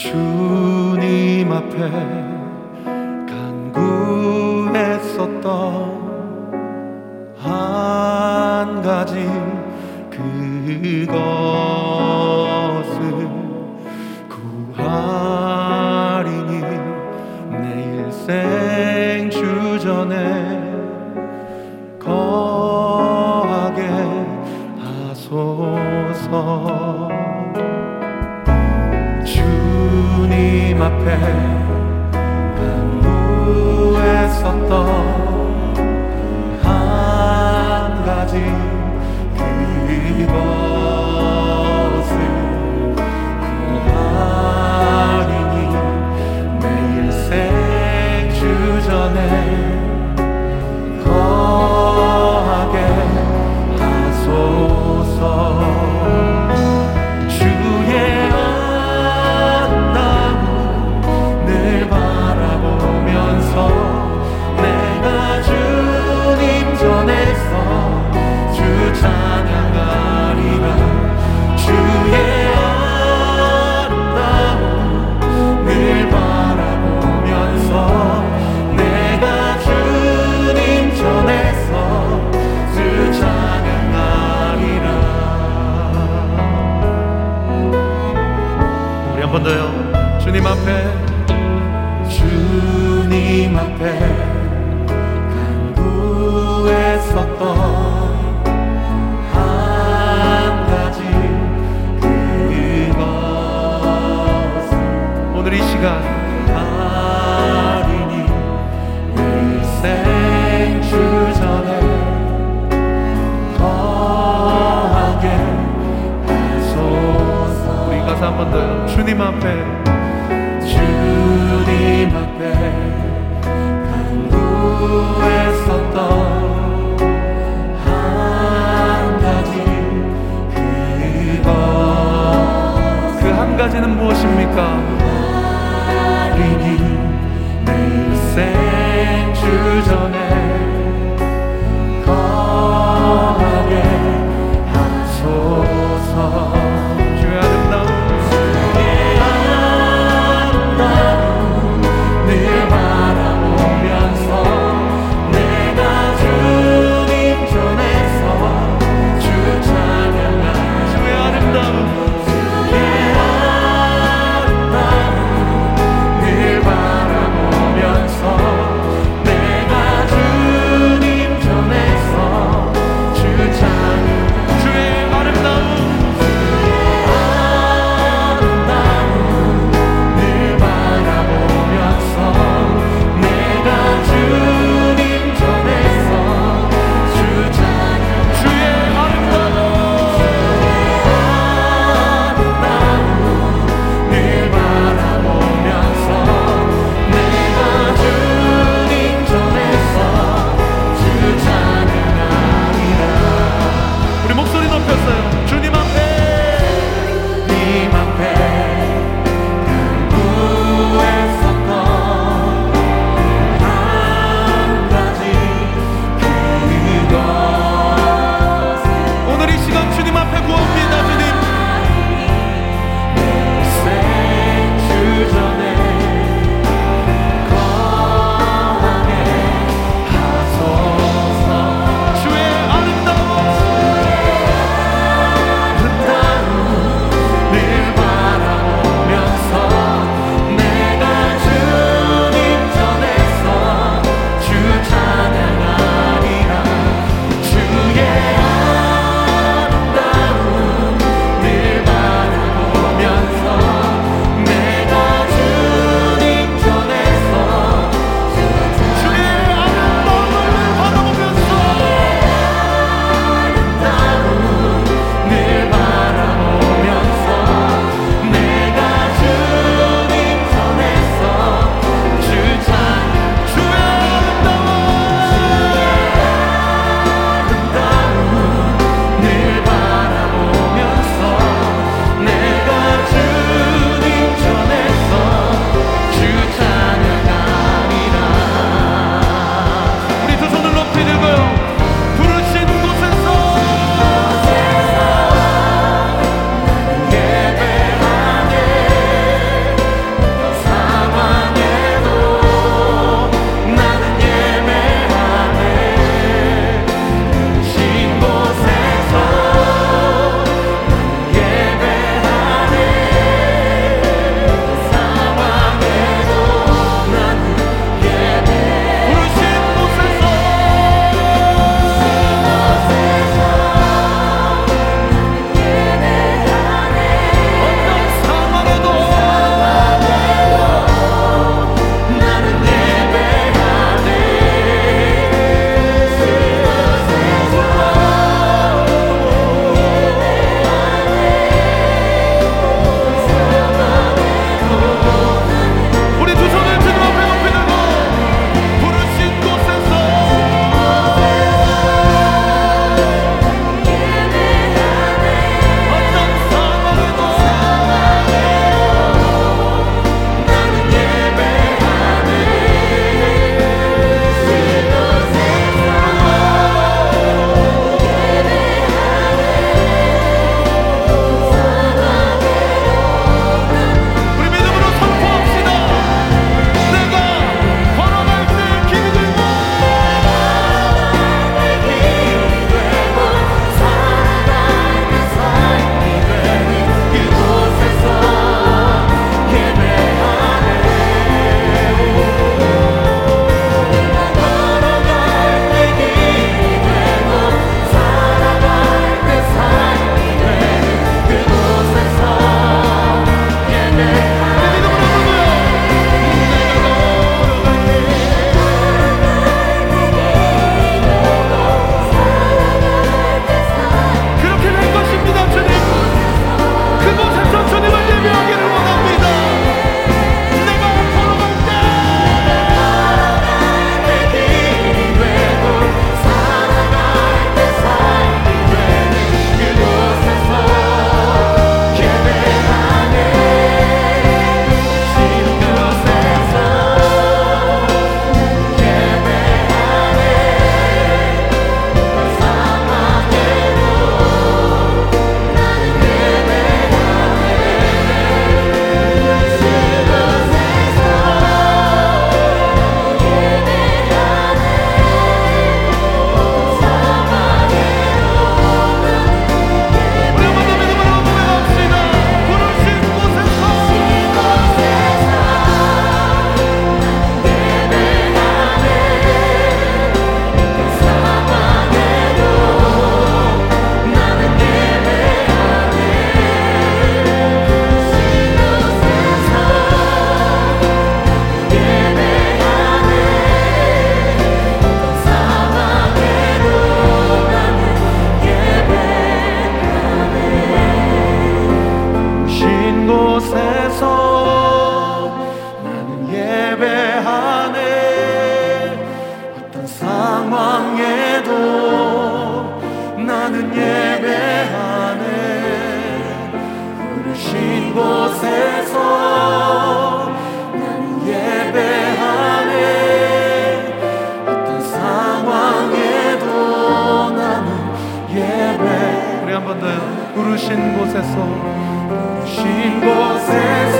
주님 앞에 간구했었던 한 가지 그것을 구하리니 내 일생 주전에 거하게 하소서. 주님 앞에 난 무했었던 한 가지 그것 곳에서 난 예배하네. 어떤 상황에도 나는 예배. 우리 한 번 더요. 부르신 곳에서. 부르신 곳에서